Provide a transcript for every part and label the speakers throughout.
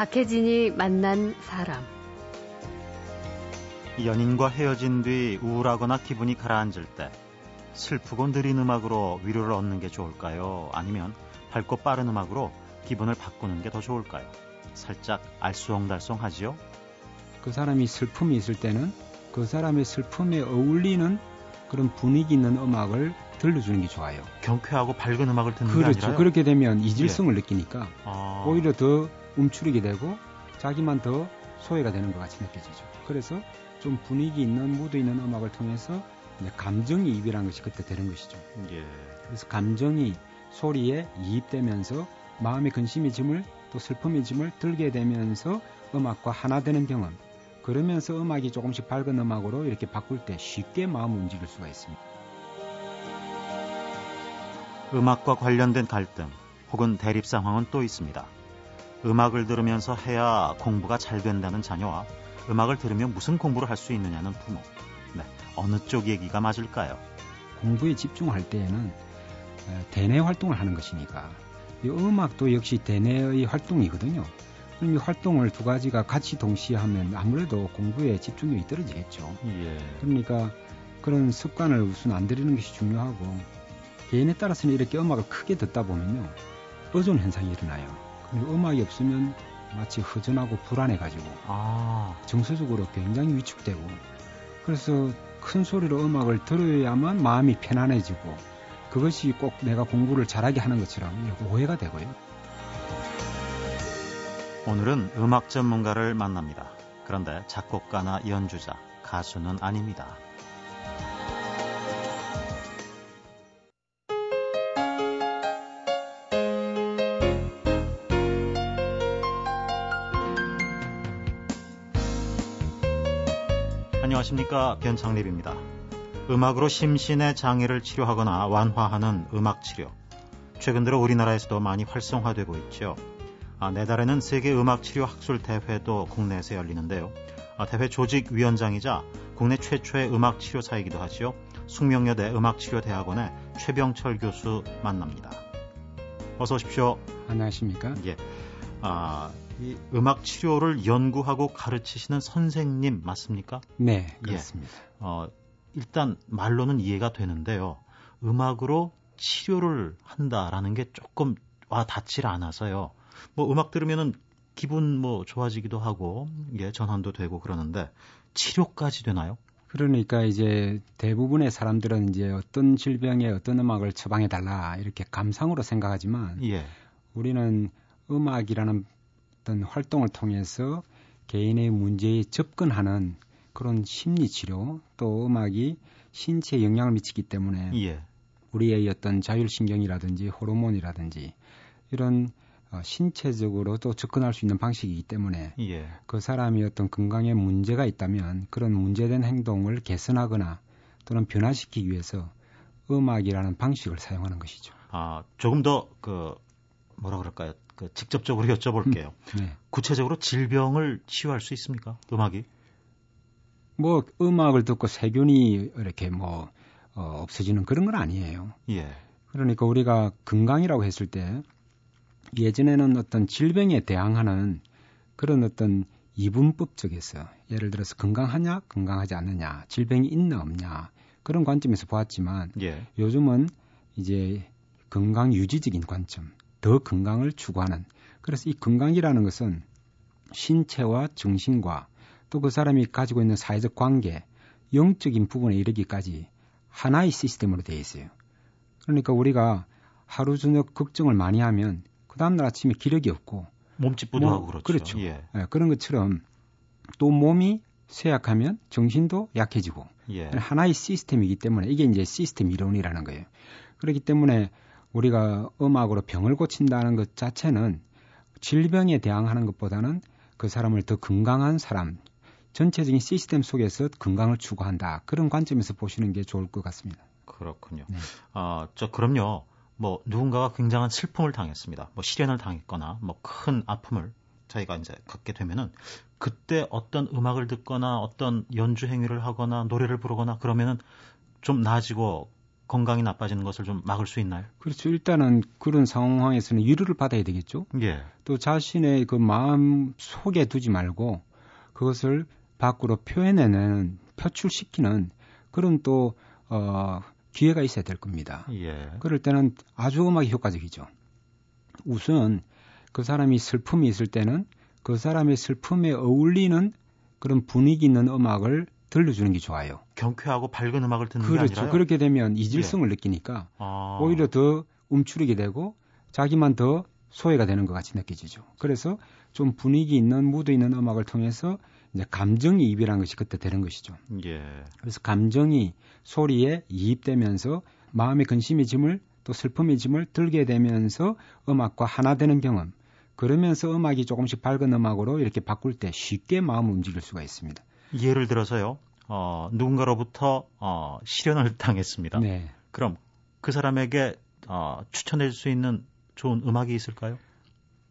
Speaker 1: 박혜진이 만난 사람
Speaker 2: 연인과 헤어진 뒤 우울하거나 기분이 가라앉을 때 슬프고 느린 음악으로 위로를 얻는 게 좋을까요? 아니면 밝고 빠른 음악으로 기분을 바꾸는 게 더 좋을까요? 살짝 알쏭달쏭하지요?
Speaker 3: 그 사람이 슬픔이 있을 때는 그 사람의 슬픔에 어울리는 그런 분위기 있는 음악을 들려주는 게 좋아요.
Speaker 2: 경쾌하고 밝은 음악을 듣는
Speaker 3: 그렇죠.
Speaker 2: 게 아니라요?
Speaker 3: 그렇게 되면 이질성을 느끼니까
Speaker 2: 아,
Speaker 3: 오히려 더 움츠리게 되고 자기만 더 소외가 되는 것 같이 느껴지죠. 그래서 좀 분위기 있는 무드 있는 음악을 통해서 감정이 입이라는 것이 그때 되는 것이죠.
Speaker 2: 예.
Speaker 3: 그래서 감정이 소리에 이입되면서 마음의 근심의 짐을 또 슬픔의 짐을 들게 되면서 음악과 하나 되는 경험. 그러면서 음악이 조금씩 밝은 음악으로 이렇게 바꿀 때 쉽게 마음을 움직일 수가 있습니다.
Speaker 2: 음악과 관련된 갈등 혹은 대립 상황은 또 있습니다. 음악을 들으면서 해야 공부가 잘 된다는 자녀와 음악을 들으면 무슨 공부를 할 수 있느냐는 부모. 네, 어느 쪽 얘기가 맞을까요?
Speaker 3: 공부에 집중할 때에는 어, 대내 활동을 하는 것이니까 이 음악도 역시 대내의 활동이거든요. 그럼 이 활동을 두 가지가 같이 동시에 하면 아무래도 공부에 집중력이 떨어지겠죠.
Speaker 2: 예.
Speaker 3: 그러니까 그런 습관을 우선 안 들이는 것이 중요하고 개인에 따라서는 이렇게 음악을 크게 듣다 보면요 의존 현상이 일어나요. 음악이 없으면 마치 허전하고 불안해가지고
Speaker 2: 아,
Speaker 3: 정서적으로 굉장히 위축되고 그래서 큰 소리로 음악을 들어야만 마음이 편안해지고 그것이 꼭 내가 공부를 잘하게 하는 것처럼 오해가 되고요.
Speaker 2: 오늘은 음악 전문가를 만납니다. 그런데 작곡가나 연주자, 가수는 아닙니다. 안녕하십니까 변창립입니다. 음악으로 심신의 장애를 치료하거나 완화하는 음악 치료. 최근 들어 우리나라에서도 많이 활성화되고 있죠. 아, 내달에는 세계 음악 치료 학술 대회도 국내에서 열리는데요. 아, 대회 조직 위원장이자 국내 최초의 음악 치료사이기도 하지요. 숙명여대 음악치료대학원의 최병철 교수 만납니다. 어서 오십시오.
Speaker 3: 안녕하십니까?
Speaker 2: 예. 아, 이 음악 치료를 연구하고 가르치시는 선생님 맞습니까?
Speaker 3: 네,
Speaker 2: 예.
Speaker 3: 그렇습니다.
Speaker 2: 어, 일단 말로는 이해가 되는데요. 음악으로 치료를 한다라는 게 조금 와 닿질 않아서요. 뭐 음악 들으면은 기분 뭐 좋아지기도 하고 예 전환도 되고 그러는데 치료까지 되나요?
Speaker 3: 그러니까 이제 대부분의 사람들은 이제 어떤 질병에 어떤 음악을 처방해 달라 이렇게 감상으로 생각하지만
Speaker 2: 예.
Speaker 3: 우리는 음악이라는 어떤 활동을 통해서 개인의 문제에 접근하는 그런 심리 치료 또 음악이 신체에 영향을 미치기 때문에
Speaker 2: 예.
Speaker 3: 우리의 어떤 자율신경이라든지 호르몬이라든지 이런 어, 신체적으로 또 접근할 수 있는 방식이기 때문에
Speaker 2: 예.
Speaker 3: 그 사람이 어떤 건강에 문제가 있다면 그런 문제된 행동을 개선하거나 또는 변화시키기 위해서 음악이라는 방식을 사용하는 것이죠.
Speaker 2: 아, 조금 더 그 뭐라 그럴까요? 그 직접적으로 여쭤볼게요.
Speaker 3: 네.
Speaker 2: 구체적으로 질병을 치유할 수 있습니까? 음악이?
Speaker 3: 뭐 음악을 듣고 세균이 이렇게 뭐 어, 없어지는 그런 건 아니에요.
Speaker 2: 예.
Speaker 3: 그러니까 우리가 건강이라고 했을 때 예전에는 어떤 질병에 대항하는 그런 어떤 이분법 쪽에서 예를 들어서 건강하냐 건강하지 않느냐 질병이 있나 없냐 그런 관점에서 보았지만
Speaker 2: 예.
Speaker 3: 요즘은 이제 건강 유지적인 관점 더 건강을 추구하는 그래서 이 건강이라는 것은 신체와 정신과 또 그 사람이 가지고 있는 사회적 관계 영적인 부분에 이르기까지 하나의 시스템으로 되어 있어요. 그러니까 우리가 하루 저녁 걱정을 많이 하면 그 다음날 아침에 기력이 없고
Speaker 2: 몸집부도
Speaker 3: 뭐,
Speaker 2: 하고 그렇죠.
Speaker 3: 그렇죠.
Speaker 2: 예.
Speaker 3: 예, 그런 것처럼 또 몸이 쇠약하면 정신도 약해지고
Speaker 2: 예.
Speaker 3: 하나의 시스템이기 때문에 이게 이제 시스템 이론이라는 거예요. 그렇기 때문에 우리가 음악으로 병을 고친다는 것 자체는 질병에 대항하는 것보다는 그 사람을 더 건강한 사람, 전체적인 시스템 속에서 건강을 추구한다. 그런 관점에서 보시는 게 좋을 것 같습니다.
Speaker 2: 그렇군요.
Speaker 3: 네.
Speaker 2: 아, 저 그럼요. 뭐 누군가가 굉장한 슬픔을 당했습니다. 뭐 실연을 당했거나 뭐 큰 아픔을 저희가 이제 갖게 되면은 그때 어떤 음악을 듣거나 어떤 연주 행위를 하거나 노래를 부르거나 그러면은 좀 나아지고 건강이 나빠지는 것을 좀 막을 수 있나요?
Speaker 3: 그렇죠. 일단은 그런 상황에서는 위로를 받아야 되겠죠.
Speaker 2: 예.
Speaker 3: 또 자신의 그 마음 속에 두지 말고 그것을 밖으로 표현해내는 표출시키는 그런 또 어, 기회가 있어야 될 겁니다.
Speaker 2: 예.
Speaker 3: 그럴 때는 아주 음악이 효과적이죠. 우선 그 사람이 슬픔이 있을 때는 그 사람의 슬픔에 어울리는 그런 분위기 있는 음악을 들려주는 게 좋아요.
Speaker 2: 경쾌하고 밝은 음악을 듣는
Speaker 3: 그렇죠.
Speaker 2: 게 아니라
Speaker 3: 그렇게 되면 이질성을 예. 느끼니까
Speaker 2: 아.
Speaker 3: 오히려 더 움츠리게 되고 자기만 더 소외가 되는 것 같이 느껴지죠. 그래서 좀 분위기 있는 무드 있는 음악을 통해서 이제 감정이 입이라는 것이 그때 되는 것이죠.
Speaker 2: 예.
Speaker 3: 그래서 감정이 소리에 이입되면서 마음의 근심의 짐을 또 슬픔의 짐을 들게 되면서 음악과 하나 되는 경험. 그러면서 음악이 조금씩 밝은 음악으로 이렇게 바꿀 때 쉽게 마음을 움직일 수가 있습니다.
Speaker 2: 예를 들어서요. 어, 누군가로부터 어, 실현을 당했습니다.
Speaker 3: 네.
Speaker 2: 그럼 그 사람에게 어, 추천해 줄 수 있는 좋은 음악이 있을까요?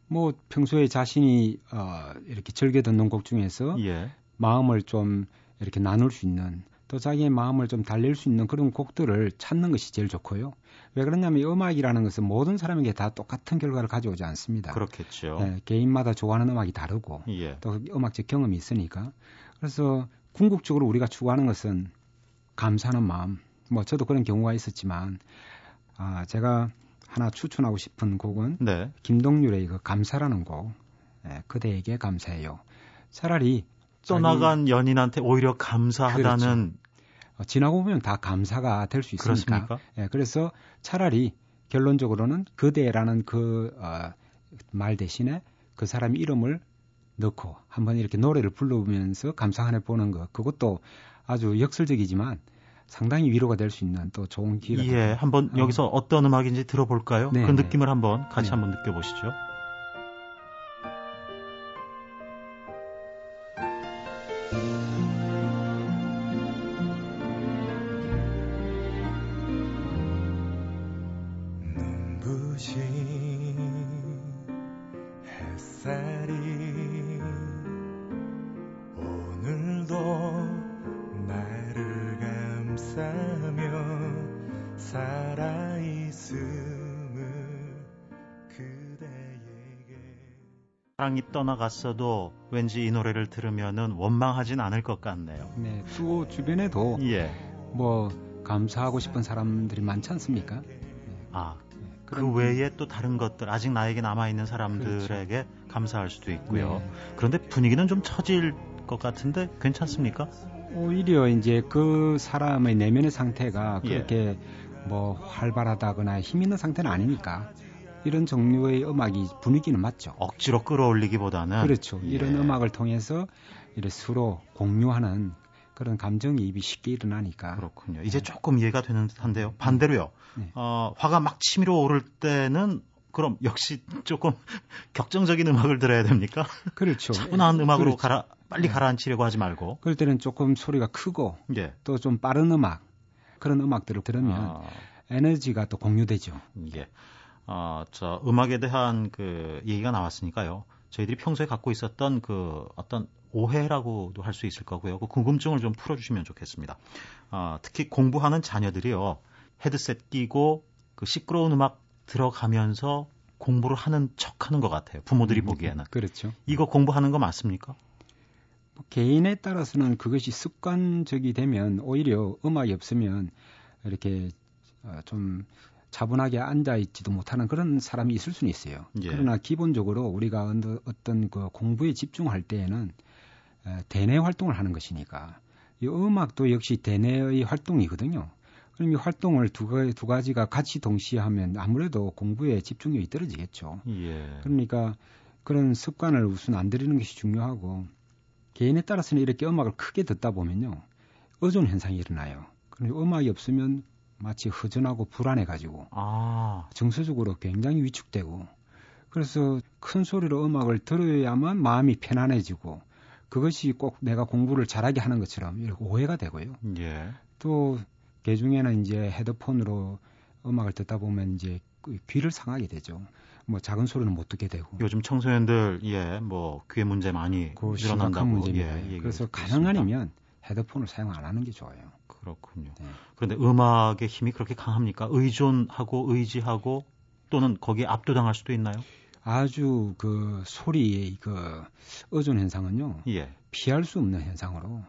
Speaker 3: 뭐 평소에 자신이 어, 이렇게 즐겨 듣는 곡 중에서
Speaker 2: 예.
Speaker 3: 마음을 좀 이렇게 나눌 수 있는 또 자기의 마음을 좀 달랠 수 있는 그런 곡들을 찾는 것이 제일 좋고요. 왜 그러냐면 음악이라는 것은 모든 사람에게 다 똑같은 결과를 가져오지 않습니다.
Speaker 2: 그렇겠죠.
Speaker 3: 네, 개인마다 좋아하는 음악이 다르고
Speaker 2: 예.
Speaker 3: 또 음악적 경험이 있으니까 그래서 궁극적으로 우리가 추구하는 것은 감사하는 마음. 뭐 저도 그런 경우가 있었지만 아 제가 하나 추천하고 싶은 곡은
Speaker 2: 네.
Speaker 3: 김동률의 그 감사라는 곡. 예, 그대에게 감사해요. 차라리
Speaker 2: 떠나간 자기... 연인한테 오히려 감사하다는
Speaker 3: 그렇죠. 어, 지나고 보면 다 감사가 될 수 있으니까.
Speaker 2: 그렇습니까?
Speaker 3: 예, 그래서 차라리 결론적으로는 그대라는 그말 어, 대신에 그 사람 이름을 넣고 한번 이렇게 노래를 불러보면서 감상해 보는 것 그것도 아주 역설적이지만 상당히 위로가 될 수 있는 또 좋은 기회가
Speaker 2: 예, 한번 어. 여기서 어떤 음악인지 들어볼까요?
Speaker 3: 네,
Speaker 2: 그 느낌을 한번 같이
Speaker 3: 네.
Speaker 2: 한번 느껴보시죠. 사랑이 떠나갔어도 왠지 이 노래를 들으면은 원망하진 않을 것 같네요.
Speaker 3: 네, 또 주변에도
Speaker 2: 예.
Speaker 3: 뭐 감사하고 싶은 사람들이 많지 않습니까? 네.
Speaker 2: 아, 네, 그 외에 또 다른 것들 아직 나에게 남아 있는 사람들에게 그렇죠. 감사할 수도 있고요.
Speaker 3: 네.
Speaker 2: 그런데 분위기는 좀 처질 것 같은데 괜찮습니까?
Speaker 3: 오히려 이제 그 사람의 내면의 상태가
Speaker 2: 예.
Speaker 3: 그렇게 예. 뭐 활발하다거나 힘 있는 상태는 아니니까 이런 종류의 음악이 분위기는 맞죠.
Speaker 2: 억지로 끌어올리기보다는
Speaker 3: 그렇죠.
Speaker 2: 예.
Speaker 3: 이런 음악을 통해서 이렇게 서로 공유하는 그런 감정이입이 쉽게 일어나니까.
Speaker 2: 그렇군요. 이제 네. 조금 이해가 되는 듯한데요. 반대로요.
Speaker 3: 네.
Speaker 2: 어, 화가 막 치밀어 오를 때는 그럼 역시 조금 격정적인 음악을 들어야 됩니까?
Speaker 3: 그렇죠.
Speaker 2: 차분한 음악으로
Speaker 3: 그렇죠.
Speaker 2: 가라 빨리
Speaker 3: 네.
Speaker 2: 가라앉히려고 하지 말고.
Speaker 3: 그럴 때는 조금 소리가 크고
Speaker 2: 예.
Speaker 3: 또좀 빠른 음악 그런 음악들을 들으면
Speaker 2: 아.
Speaker 3: 에너지가 또 공유되죠.
Speaker 2: 예. 어, 저 음악에 대한 그 얘기가 나왔으니까요. 저희들이 평소에 갖고 있었던 그 어떤 오해라고도 할 수 있을 거고요. 그 궁금증을 좀 풀어주시면 좋겠습니다. 어, 특히 공부하는 자녀들이요. 헤드셋 끼고 그 시끄러운 음악 들어가면서 공부를 하는 척 하는 것 같아요. 부모들이
Speaker 3: 음,
Speaker 2: 보기에는.
Speaker 3: 그렇죠.
Speaker 2: 이거 공부하는 거 맞습니까?
Speaker 3: 뭐 개인에 따라서는 그것이 습관적이 되면 오히려 음악이 없으면 이렇게 어, 좀 차분하게 앉아 있지도 못하는 그런 사람이 있을 수는 있어요.
Speaker 2: 예.
Speaker 3: 그러나 기본적으로 우리가 어떤 그 공부에 집중할 때에는 대내 활동을 하는 것이니까 이 음악도 역시 대내의 활동이거든요. 그럼 이 활동을 두, 가지, 두 가지가 같이 동시에 하면 아무래도 공부에 집중력이 떨어지겠죠.
Speaker 2: 예.
Speaker 3: 그러니까 그런 습관을 우선 안 들이는 것이 중요하고 개인에 따라서는 이렇게 음악을 크게 듣다 보면요. 의존 현상이 일어나요. 그리고 음악이 없으면 마치 허전하고 불안해가지고
Speaker 2: 아.
Speaker 3: 정서적으로 굉장히 위축되고 그래서 큰 소리로 음악을 들어야만 마음이 편안해지고 그것이 꼭 내가 공부를 잘하게 하는 것처럼 이렇게 오해가 되고요.
Speaker 2: 예.
Speaker 3: 또 개중에는 이제 헤드폰으로 음악을 듣다 보면 이제 그 귀를 상하게 되죠. 뭐 작은 소리는 못 듣게 되고.
Speaker 2: 요즘 청소년들 예뭐 귀에 문제 많이
Speaker 3: 그
Speaker 2: 일어난다고
Speaker 3: 문제입니다.
Speaker 2: 예,
Speaker 3: 그래서 가능하면 헤드폰을 사용 안 하는 게 좋아요.
Speaker 2: 그렇군요. 네. 그런데 음악의 힘이 그렇게 강합니까? 의존하고 의지하고 또는 거기에 압도당할 수도 있나요?
Speaker 3: 아주 그 소리의 그 의존 현상은요. 예. 피할 수 없는 현상으로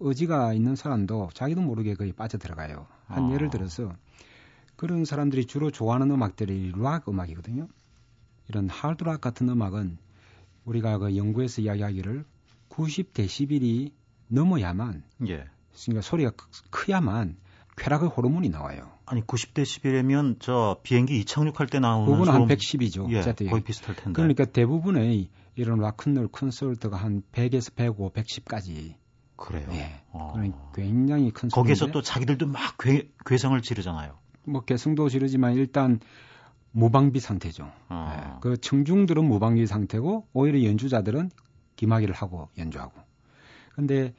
Speaker 3: 의지가 있는 사람도 자기도 모르게 거의 빠져들어가요. 한 아. 예를 들어서 그런 사람들이 주로 좋아하는 음악들이 락 음악이거든요. 이런 하드락 같은 음악은 우리가 그 연구에서 이야기하기를 90 데시벨이 넘어야만 예. 그러니까 소리가 크야만 쾌락의 호르몬이 나와요.
Speaker 2: 아니 90데시벨이면 저 비행기 이착륙할 때 나오는
Speaker 3: 그거는 한 110이죠.
Speaker 2: 예, 거의 비슷할 텐데.
Speaker 3: 그러니까 대부분의 이런 락큰롤 콘솔트가 한 100에서 105, 110까지
Speaker 2: 그래요. 예.
Speaker 3: 어. 그러니까 굉장히 큰
Speaker 2: 거기서 또 자기들도 막 괴, 괴성을 지르잖아요.
Speaker 3: 뭐 개성도 지르지만 일단 무방비 상태죠. 어. 예. 그 청중들은 무방비 상태고 오히려 연주자들은 기마기를 하고 연주하고. 근데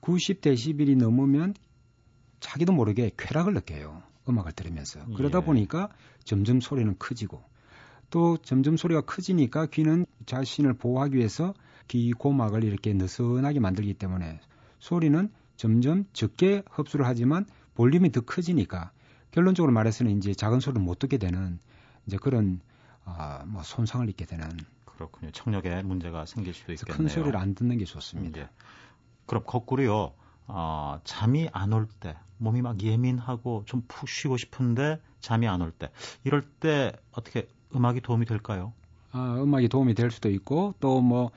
Speaker 3: 90데시벨이 넘으면 자기도 모르게 쾌락을 느껴요. 음악을 들으면서. 그러다 예. 보니까 점점 소리는 커지고 또 점점 소리가 커지니까 귀는 자신을 보호하기 위해서 귀 고막을 이렇게 느슨하게 만들기 때문에 소리는 점점 적게 흡수를 하지만 볼륨이 더 커지니까 결론적으로 말해서는 이제 작은 소리를 못 듣게 되는 이제 그런 아, 뭐 손상을 입게 되는
Speaker 2: 그렇군요. 청력에 문제가 생길 수도 있겠네요.
Speaker 3: 큰 소리를 안 듣는 게 좋습니다. 예.
Speaker 2: 그럼 거꾸로요. 어, 잠이 안 올 때, 몸이 막 예민하고 좀 푹 쉬고 싶은데 잠이 안 올 때, 이럴 때 어떻게 음악이 도움이 될까요?
Speaker 3: 아, 음악이 도움이 될 수도 있고 또 뭐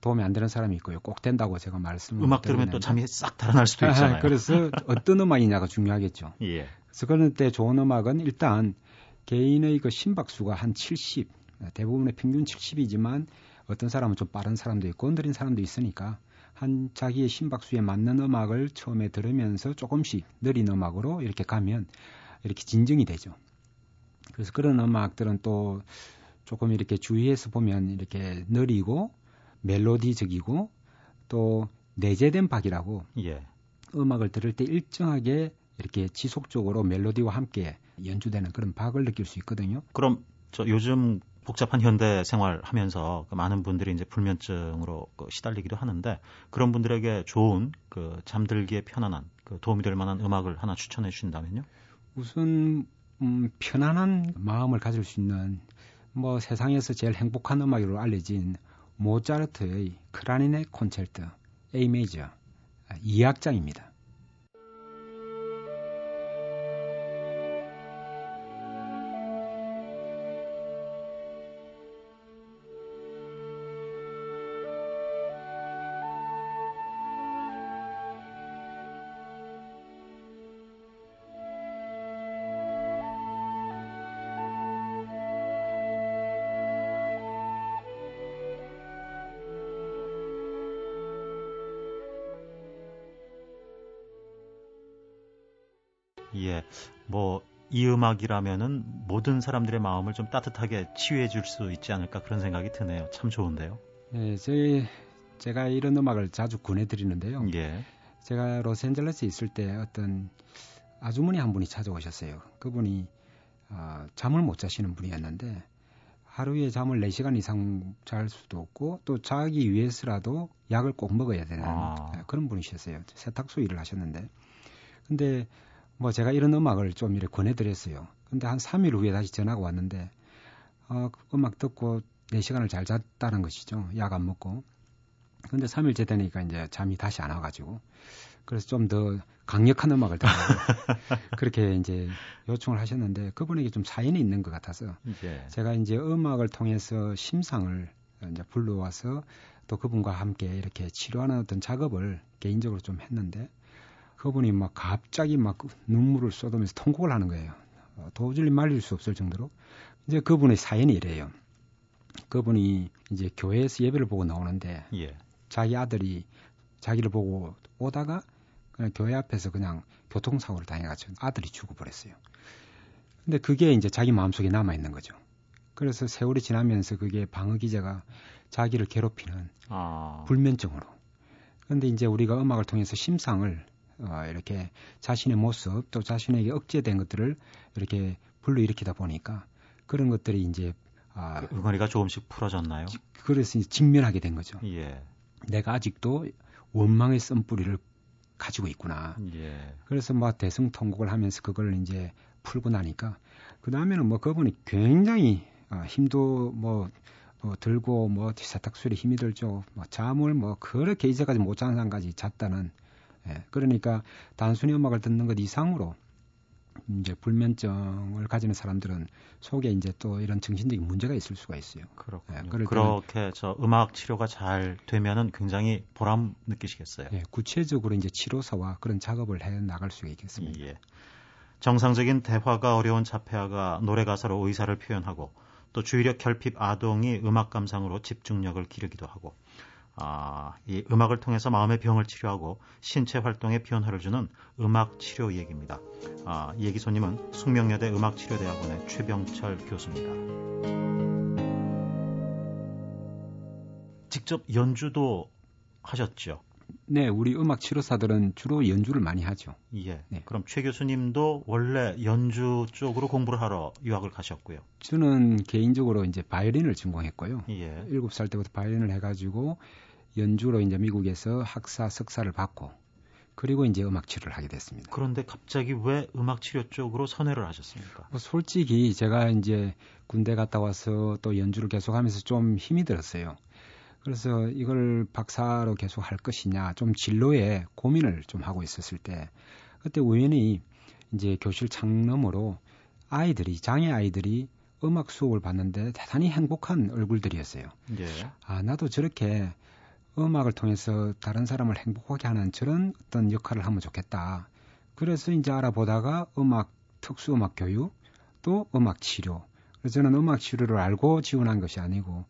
Speaker 3: 도움이 안 되는 사람이 있고요. 꼭 된다고 제가 말씀을
Speaker 2: 음악 들으면 또 잠이 싹 달아날 수도 있잖아요.
Speaker 3: 그래서 어떤 음악이냐가 중요하겠죠. 예. 그래서 그런 때 좋은 음악은 일단 개인의 그 심박수가 한 70, 대부분의 평균 70이지만 어떤 사람은 좀 빠른 사람도 있고 느린 사람도 있으니까 한 자기의 심박수에 맞는 음악을 처음에 들으면서 조금씩 느린 음악으로 이렇게 가면 이렇게 진정이 되죠. 그래서 그런 음악들은 또 조금 이렇게 주의해서 보면 이렇게 느리고 멜로디적이고 또 내재된 박이라고 예. 음악을 들을 때 일정하게 이렇게 지속적으로 멜로디와 함께 연주되는 그런 박을 느낄 수 있거든요.
Speaker 2: 그럼 저 요즘 복잡한 현대 생활 하면서 그 많은 분들이 이제 불면증으로 그 시달리기도 하는데 그런 분들에게 좋은 그 잠들기에 편안한 그 도움이 될 만한 음악을 하나 추천해 주신다면요?
Speaker 3: 우선 음, 편안한 마음을 가질 수 있는 뭐 세상에서 제일 행복한 음악으로 알려진 모차르트의 크라니네 콘체르트 A 메이저 2악장입니다.
Speaker 2: 예. 뭐, 이 음악이라면은 모든 사람들의 마음을 좀 따뜻하게 치유해 줄 수 있지 않을까 그런 생각이 드네요. 참 좋은데요.
Speaker 3: 네, 저희, 제가 이런 음악을 자주 권해드리는데요. 예. 제가 로스앤젤레스에 있을 때 어떤 아주머니 한 분이 찾아오셨어요. 그분이 어, 잠을 못 자시는 분이었는데 하루에 잠을 4시간 이상 잘 수도 없고 또 자기 위해서라도 약을 꼭 먹어야 되는 아. 그런 분이셨어요. 세탁소 일을 하셨는데 근데 뭐 제가 이런 음악을 좀 이렇게 권해드렸어요. 근데 한 3일 후에 다시 전화가 왔는데 어, 음악 듣고 4시간을 잘 잤다는 것이죠. 약 안 먹고. 근데 3일째 되니까 이제 잠이 다시 안 와가지고 그래서 좀 더 강력한 음악을 듣고 그렇게 이제 요청을 하셨는데 그분에게 좀 사연이 있는 것 같아서 예. 제가 이제 음악을 통해서 심상을 이제 불러와서 또 그분과 함께 이렇게 치료하는 어떤 작업을 개인적으로 좀 했는데 그분이 막 갑자기 막 눈물을 쏟으면서 통곡을 하는 거예요. 어, 도저히 말릴 수 없을 정도로. 이제 그분의 사연이 이래요. 그분이 이제 교회에서 예배를 보고 나오는데 예. 자기 아들이 자기를 보고 오다가 그냥 교회 앞에서 그냥 교통사고를 당해가지고 아들이 죽어버렸어요. 근데 그게 이제 자기 마음속에 남아있는 거죠. 그래서 세월이 지나면서 그게 방어 기제가 자기를 괴롭히는 아. 불면증으로. 근데 이제 우리가 음악을 통해서 심상을 어, 이렇게 자신의 모습 또 자신에게 억제된 것들을 이렇게 불러일으키다 보니까 그런 것들이 이제
Speaker 2: 아, 그 응어리가 조금씩 풀어졌나요?
Speaker 3: 그래서 이제 직면하게 된 거죠. 예. 내가 아직도 원망의 썬뿌리를 가지고 있구나.
Speaker 2: 예.
Speaker 3: 그래서 뭐 대승통곡을 하면서 그걸 이제 풀고 나니까 그 다음에는 뭐 그분이 굉장히 어, 힘도 뭐, 뭐 들고 뭐 세탁술에 힘이 들죠. 뭐 잠을 뭐 그렇게 이제까지 못 자는 사람까지 잤다는. 예. 그러니까 단순히 음악을 듣는 것 이상으로 이제 불면증을 가지는 사람들은 속에 이제 또 이런 정신적인 문제가 있을 수가 있어요.
Speaker 2: 그렇군요.
Speaker 3: 예,
Speaker 2: 그렇게 저 음악 치료가 잘 되면은 굉장히 보람 느끼시겠어요.
Speaker 3: 예, 구체적으로 이제 치료사와 그런 작업을 해 나갈 수 있겠습니다.
Speaker 2: 예. 정상적인 대화가 어려운 자폐아가 노래 가사로 의사를 표현하고 또 주의력 결핍 아동이 음악 감상으로 집중력을 기르기도 하고 아, 이 음악을 통해서 마음의 병을 치료하고 신체 활동에 변화를 주는 음악 치료 얘기입니다. 아, 얘기 손님은 숙명여대 음악치료대학원의 최병철 교수입니다. 직접 연주도 하셨죠?
Speaker 3: 네, 우리 음악 치료사들은 주로 연주를 많이 하죠.
Speaker 2: 예.
Speaker 3: 네.
Speaker 2: 그럼 최 교수님도 원래 연주 쪽으로 공부를 하러 유학을 가셨고요.
Speaker 3: 저는 개인적으로 이제 바이올린을 전공했고요.
Speaker 2: 예.
Speaker 3: 7살 때부터 바이올린을 해 가지고 연주로 이제 미국에서 학사 석사를 받고 그리고 이제 음악 치료를 하게 됐습니다.
Speaker 2: 그런데 갑자기 왜 음악 치료 쪽으로 선회를 하셨습니까?
Speaker 3: 뭐 솔직히 제가 이제 군대 갔다 와서 또 연주를 계속하면서 좀 힘이 들었어요. 그래서 이걸 박사로 계속 할 것이냐 좀 진로에 고민을 좀 하고 있었을 때 그때 우연히 이제 교실 창너머로 아이들이 장애 아이들이 음악 수업을 받는데 대단히 행복한 얼굴들이었어요.
Speaker 2: 예.
Speaker 3: 아 나도 저렇게 음악을 통해서 다른 사람을 행복하게 하는 저런 어떤 역할을 하면 좋겠다. 그래서 이제 알아보다가 음악 특수 음악 교육 또 음악 치료. 그래서 저는 음악 치료를 알고 지원한 것이 아니고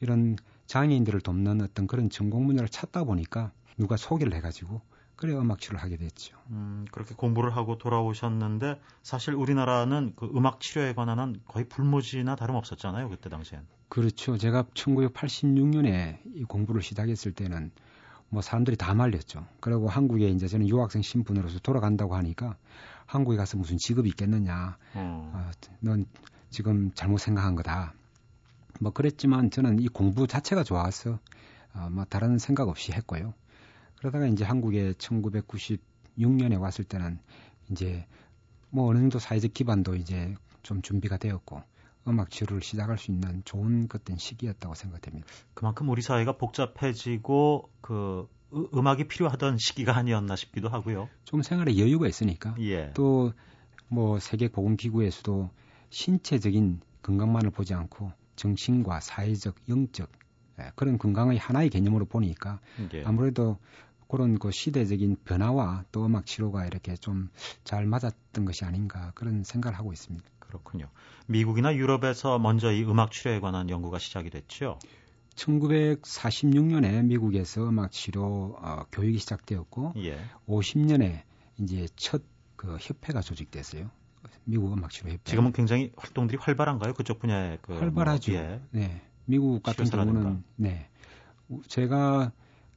Speaker 3: 이런 장애인들을 돕는 어떤 그런 전공 분야를 찾다 보니까 누가 소개를 해가지고 그래 음악 치료를 하게 됐죠.
Speaker 2: 음, 그렇게 공부를 하고 돌아오셨는데 사실 우리나라는 그 음악 치료에 관한 한 거의 불모지나 다름없었잖아요. 그때 당시엔.
Speaker 3: 그렇죠. 제가 1986년에 이 공부를 시작했을 때는 뭐 사람들이 다 말렸죠. 그리고 한국에 이제 저는 유학생 신분으로서 돌아간다고 하니까 한국에 가서 무슨 직업이 있겠느냐.
Speaker 2: 어.
Speaker 3: 어, 넌 지금 잘못 생각한 거다. 뭐 그랬지만 저는 이 공부 자체가 좋아서 어, 뭐 다른 생각 없이 했고요. 그러다가 이제 한국에 1996년에 왔을 때는 이제 뭐 어느 정도 사회적 기반도 이제 좀 준비가 되었고 음악 치료를 시작할 수 있는 좋은 그때 시기였다고 생각됩니다.
Speaker 2: 그만큼 우리 사회가 복잡해지고 그 음악이 필요하던 시기가 아니었나 싶기도 하고요.
Speaker 3: 좀 생활에 여유가 있으니까
Speaker 2: 예.
Speaker 3: 또뭐 세계 보건 기구에서도 신체적인 건강만을 보지 않고 정신과 사회적, 영적 예, 그런 건강의 하나의 개념으로 보니까
Speaker 2: 예.
Speaker 3: 아무래도 그런 그 시대적인 변화와 또 음악 치료가 이렇게 좀 잘 맞았던 것이 아닌가 그런 생각을 하고 있습니다.
Speaker 2: 그렇군요. 미국이나 유럽에서 먼저 이 음악 치료에 관한 연구가 시작이 됐죠.
Speaker 3: 1946년에 미국에서 음악 치료 어, 교육이 시작되었고
Speaker 2: 예.
Speaker 3: 50년에 이제 첫 그 협회가 조직됐어요. 미국 음악 치료 협회.
Speaker 2: 지금은 굉장히 활동들이 활발한가요? 그쪽 분야에 그
Speaker 3: 활발하죠.
Speaker 2: 뭐, 예.
Speaker 3: 네. 미국 같은
Speaker 2: 치료사라든가.
Speaker 3: 경우는 네. 제가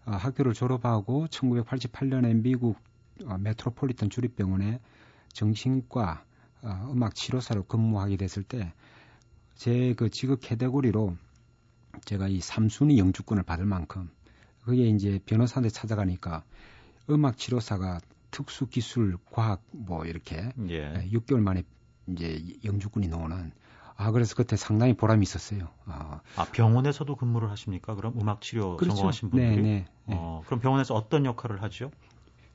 Speaker 3: 아, 학교를 졸업하고 1988년에 미국 어, 메트로폴리탄 주립병원에 정신과 어, 음악 치료사로 근무하게 됐을 때 제 그 직업 캐대고리로 제가 이 3순위 영주권을 받을 만큼 그게 이제 변호사한테 찾아가니까 음악 치료사가 특수 기술 과학 뭐 이렇게
Speaker 2: 예.
Speaker 3: 6개월 만에 이제 영주권이 나오는 아 그래서 그때 상당히 보람이 있었어요. 아,
Speaker 2: 아, 병원에서도 근무를 하십니까? 그럼 음악 치료
Speaker 3: 그렇죠.
Speaker 2: 전공하신 분들이?
Speaker 3: 네, 네, 네.
Speaker 2: 어, 그럼 병원에서 어떤 역할을 하죠?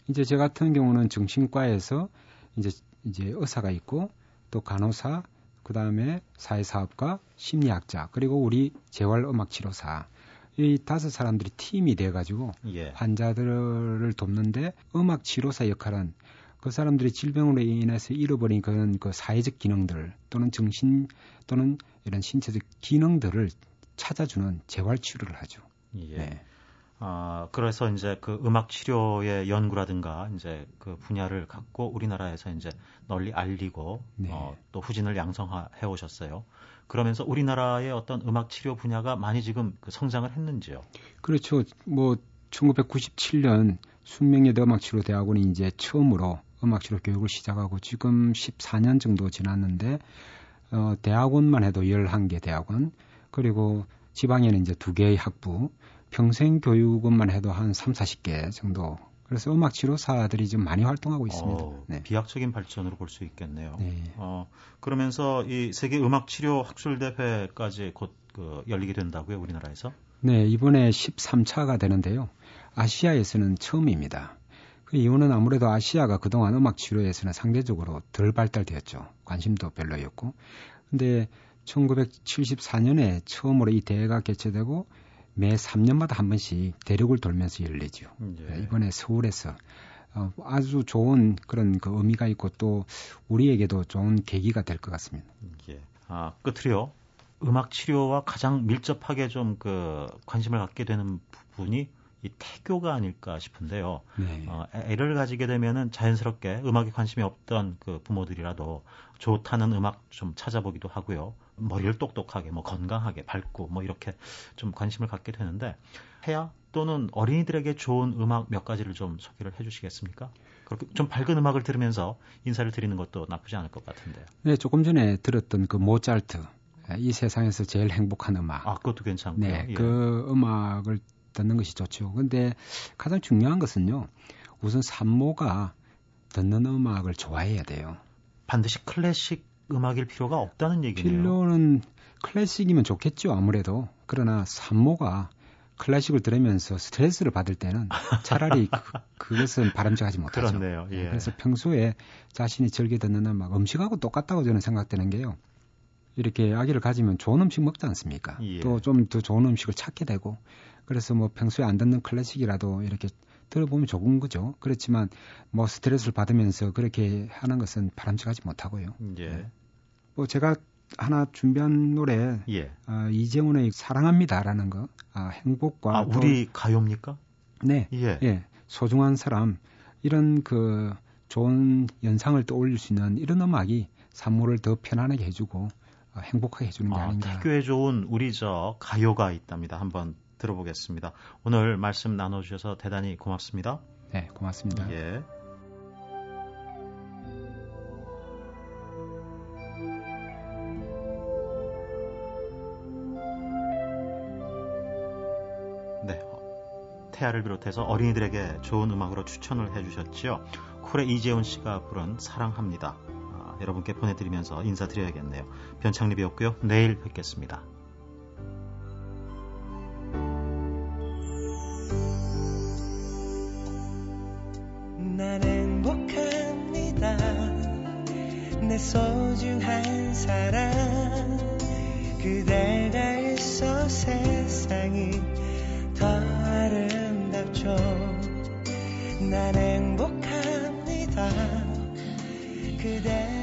Speaker 3: 이제 저 같은 경우는 정신과에서 이제 이제 의사가 있고 또 간호사, 그 다음에 사회사업가, 심리학자, 그리고 우리 재활음악치료사 이 다섯 사람들이 팀이 돼가지고
Speaker 2: 예.
Speaker 3: 환자들을 돕는데 음악 치료사 역할은 그 사람들이 질병으로 인해서 잃어버린 그런 그 사회적 기능들 또는 정신 또는 이런 신체적 기능들을 찾아주는 재활 치료를 하죠.
Speaker 2: 예.
Speaker 3: 네.
Speaker 2: 아, 그래서 이제 그 음악 치료의 연구라든가 이제 그 분야를 갖고 우리나라에서 이제 널리 알리고
Speaker 3: 네.
Speaker 2: 어, 또 후진을 양성해 오셨어요. 그러면서 우리나라의 어떤 음악 치료 분야가 많이 지금 그 성장을 했는지요?
Speaker 3: 그렇죠. 뭐 1997년 숙명여대 음악치료 대학원이 이제 처음으로 음악치료 교육을 시작하고 지금 14년 정도 지났는데 어, 대학원만 해도 11개 대학원 그리고 지방에는 이제 두 개의 학부 평생 교육원만 해도 한 3, 40개 정도 그래서 음악 치료사들이 좀 많이 활동하고 있습니다. 어,
Speaker 2: 네. 비약적인 발전으로 볼 수 있겠네요. 네. 어, 그러면서 이 세계 음악 치료 학술 대회까지 곧 그 열리게 된다고요, 우리나라에서?
Speaker 3: 네, 이번에 13차가 되는데요. 아시아에서는 처음입니다. 그 이유는 아무래도 아시아가 그동안 음악 치료에서는 상대적으로 덜 발달되었죠. 관심도 별로였고. 근데 1974년에 처음으로 이 대회가 개최되고 매 3년마다 한 번씩 대륙을 돌면서 열리죠. 예. 이번에 서울에서 어, 아주 좋은 그런 그 의미가 있고 또 우리에게도 좋은 계기가 될 것 같습니다.
Speaker 2: 예. 아, 끝으로요. 음악 치료와 가장 밀접하게 좀 그 관심을 갖게 되는 부분이 이 태교가 아닐까 싶은데요. 네. 어, 애를 가지게 되면은 자연스럽게 음악에 관심이 없던 그 부모들이라도 좋다는 음악 좀 찾아보기도 하고요. 머리를 똑똑하게, 뭐 건강하게, 밝고 뭐 이렇게 좀 관심을 갖게 되는데 해야 또는 어린이들에게 좋은 음악 몇 가지를 좀 소개를 해주시겠습니까? 그렇게 좀 밝은 음악을 들으면서 인사를 드리는 것도 나쁘지 않을 것 같은데요.
Speaker 3: 네, 조금 전에 들었던 그 모차르트 이 세상에서 제일 행복한 음악.
Speaker 2: 아, 그것도 괜찮고요.
Speaker 3: 네, 예. 그 음악을 듣는 것이 좋죠. 근데 가장 중요한 것은요. 우선 산모가 듣는 음악을 좋아해야 돼요.
Speaker 2: 반드시 클래식 음악일 필요가 없다는 얘기네요.
Speaker 3: 필요는 클래식이면 좋겠죠, 아무래도. 그러나 산모가 클래식을 들으면서 스트레스를 받을 때는 차라리 그, 것은 바람직하지 못하죠.
Speaker 2: 그렇네요. 예.
Speaker 3: 그래서 평소에 자신이 즐겨 듣는 음악, 음식하고 똑같다고 저는 생각되는 게요. 이렇게 아기를 가지면 좋은 음식 먹지 않습니까? 예. 또좀 더 좋은 음식을 찾게 되고 그래서 뭐 평소에 안 듣는 클래식이라도 이렇게 들어보면 좋은 거죠. 그렇지만 뭐 스트레스를 받으면서 그렇게 하는 것은 바람직하지 못하고요. 예. 네. 뭐 제가 하나 준비한 노래 예. 어, 이재훈의 사랑합니다라는 거 아, 행복과
Speaker 2: 아, 우리 또, 가요입니까?
Speaker 3: 네, 예. 예, 소중한 사람 이런 그 좋은 연상을 떠올릴 수 있는 이런 음악이 산모를 더 편안하게 해주고 어, 행복하게 해주는 게 아, 닌가
Speaker 2: 태교에 좋은 우리 저 가요가 있답니다. 한번 들어보겠습니다. 오늘 말씀 나눠주셔서 대단히 고맙습니다.
Speaker 3: 네, 고맙습니다.
Speaker 2: 예. 네. 태아를 비롯해서 어린이들에게 좋은 음악으로 추천을 해주셨죠. 쿨의 이재훈 씨가 부른 사랑합니다. 아, 여러분께 보내드리면서 인사드려야겠네요. 변창립이었고요. 내일 뵙겠습니다. 소중한 사람 그대가 있어 세상이 더 아름답죠. 난 행복합니다. 그대